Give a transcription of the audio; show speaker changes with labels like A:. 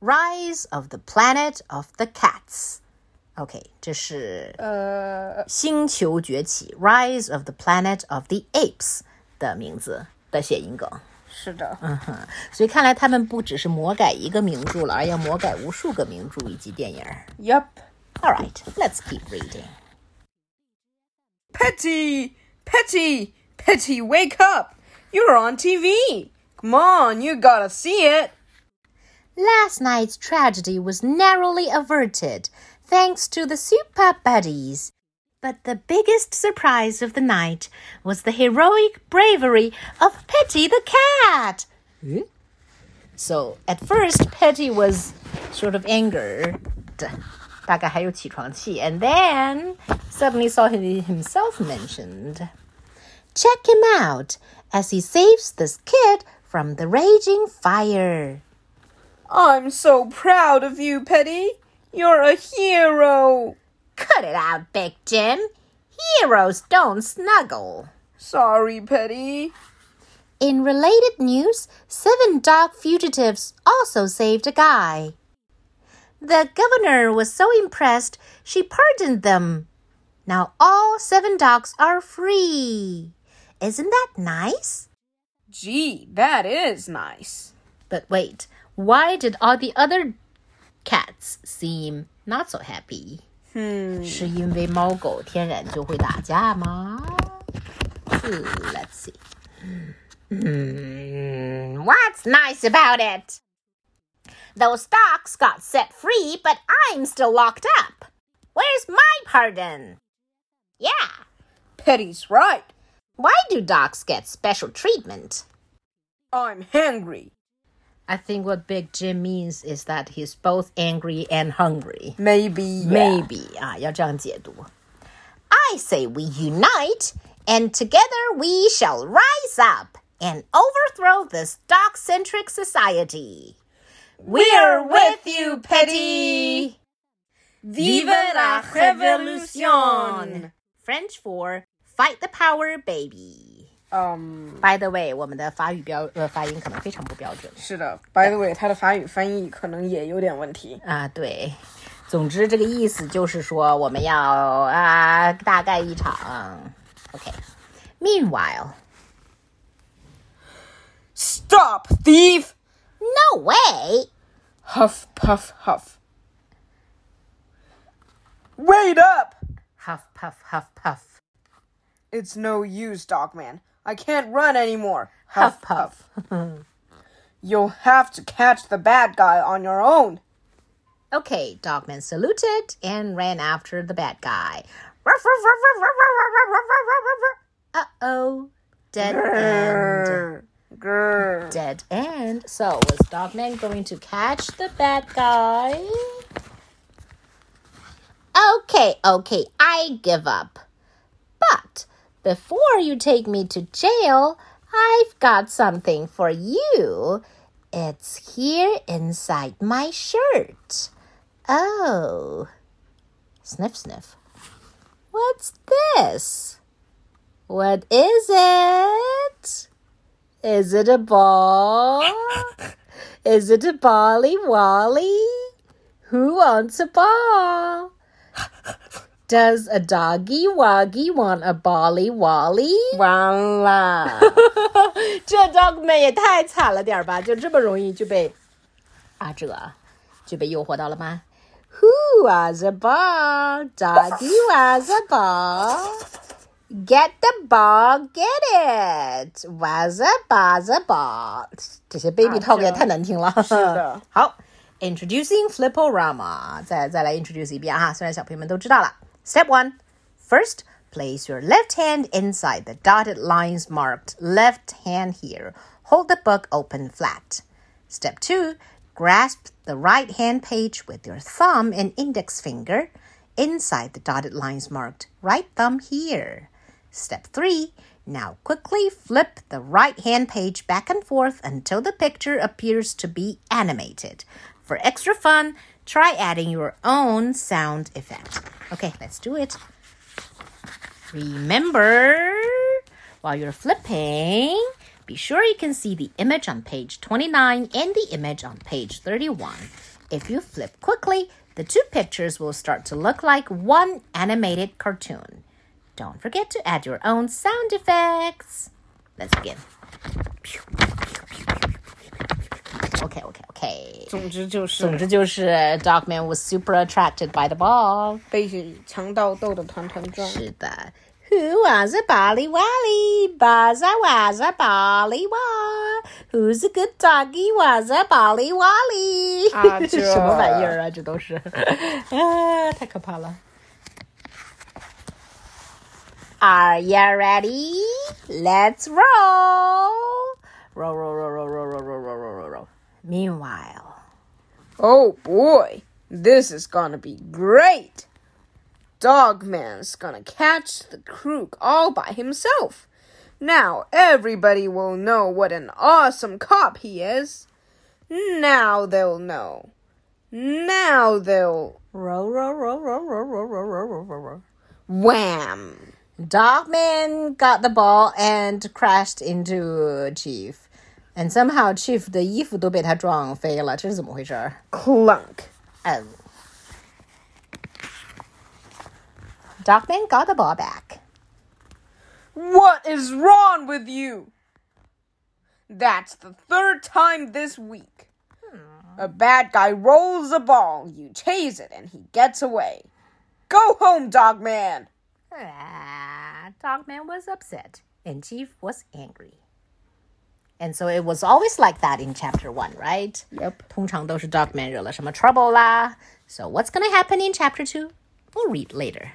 A: Rise of the Planet of the Cats. Cats》。OK，这是
B: 呃《
A: 星球崛起》Rise of the Planet of the Apes 的名字的谐音梗。
B: 是的，
A: 嗯哼，所以看来他们不只是魔改一个名著了，而要魔改无数个名著以及电影。
B: Yep.
A: All right, let's keep reading.
B: Petey, Petey, Petey, wake up! You're on TV. Come on, you gotta see it.
A: Last night's tragedy was narrowly averted, thanks to the super buddies. But the biggest surprise of the night was the heroic bravery of Petey the cat. Hmm? So at first, Petey was sort of angered. 大概还有起床气，and then suddenly saw him himself mentioned. Check him out as he saves this kid from the raging fire.
B: I'm so proud of you, Petey. You're a hero.
A: Cut it out, Big Jim. Heroes don't snuggle.
B: Sorry, Petey.
A: In related news, seven dog fugitives also saved a guy. The governor was so impressed, she pardoned them. Now all seven dogs are free. Isn't that nice?
B: Gee, that is nice.
A: But wait, why did all the other cats seem not so happy? Hmm.
B: 嗯，
A: 是因为猫狗天然就会打架吗？Let's hmm, see. Hmm, what's nice about it? Those dogs got set free, but I'm still locked up. Where's my pardon? Yeah,
B: Petey's right.
A: Why do dogs get special treatment?
B: I'm hungry.
A: I think what Big Jim means is that he's both angry and hungry.
B: Maybe. Yeah.
A: Maybe. Ah, 啊，要这样解读。I say we unite, and together we shall rise up and overthrow this dog centric society.
B: We're with you, Petey! Vive la Révolution!
A: French for Fight the Power, baby!
B: Um,
A: By the way，我们的法语标呃发音可能非常不标准
B: 是的。By the way，它的法语翻译可能也有点问题。
A: 啊。对，总之这个意思就是说我们要啊大干一场。OK。Meanwhile,
B: Stop, thief!
A: no way.
B: Huff, puff, huff. Wait up!
A: Huff, puff, huff, puff.
B: It's no use, Dogman. I can't run anymore.
A: Huff, puff.
B: You'll have to catch the bad guy on your own.
A: Okay, Dogman saluted and ran after the bad guy. Uh oh. Dead end.
B: Grr.
A: Dead end. So, was Dogman going to catch the bad guy? Okay, okay, I give up. But before you take me to jail, I've got something for you. It's here inside my shirt. Oh. Sniff, sniff. What's this? What is it? Is it a ball? Is it a bally wally? Who wants a ball? Does a doggy woggy want a bolly wally？
B: 完了，
A: 这 dog 们也太惨了点吧？就这么容易就被阿哲就被诱惑到了吗？Who was a ball? Doggy was a ball. Get the ball, get it. Was a was a ball. 这些 baby talk 也太难听了。
B: 是的。
A: 好，introducing Flip-O-Rama，再再来 introduce 一遍啊！虽然小朋友们都知道了。Step one, first. Place your left hand inside the dotted lines marked left hand here. Hold the book open flat. Step 2. Grasp the right hand page with your thumb and index finger inside the dotted lines marked right thumb here. Step 3. Now quickly flip the right hand page back and forth until the picture appears to be animated. For extra fun, try adding your own sound effect. Okay, let's do it. Remember, while you're flipping, Be sure you can see the image on page 29 and the image on page 31. If you flip quickly, the two pictures will start to look like one animated cartoon. Don't forget to add your own sound effects. Let's begin. OK OK OK。
B: 总之就是，
A: 总之就是，Dogman was super attracted by the ball，
B: 被强盗逗得团团转。
A: 是的。Who was a Bali Wally? Baza was a Bali Wall. Who's a good doggy was a Bali Wally?
B: 啊，这
A: you ready? Let's roll. Roll, roll, roll, roll, roll, roll, roll. Meanwhile,
B: Oh boy, this is gonna be great. Dogman's gonna catch the crook all by himself. Now everybody will know what an awesome cop he is. Now they'll know. Now they'll
A: roll, roll, roll, roll, roll, roll, roll, roll, roll, roll, roll.
B: wham.
A: Dogman got the ball and crashed into Chief. And somehow Chief
B: And
A: Oh. Dogman got the ball back.
B: What is wrong with you? That's the third time this week. Hmm. A bad guy rolls a ball, you chase it, and he gets away. Go home, Dogman!
A: Ah, Dogman was upset, and Chief was angry. And so it was always like that in chapter one, right?
B: Yep.
A: 通常都是 Dogman 惹了什么 trouble 啦。So what's gonna happen in chapter two? We'll read later.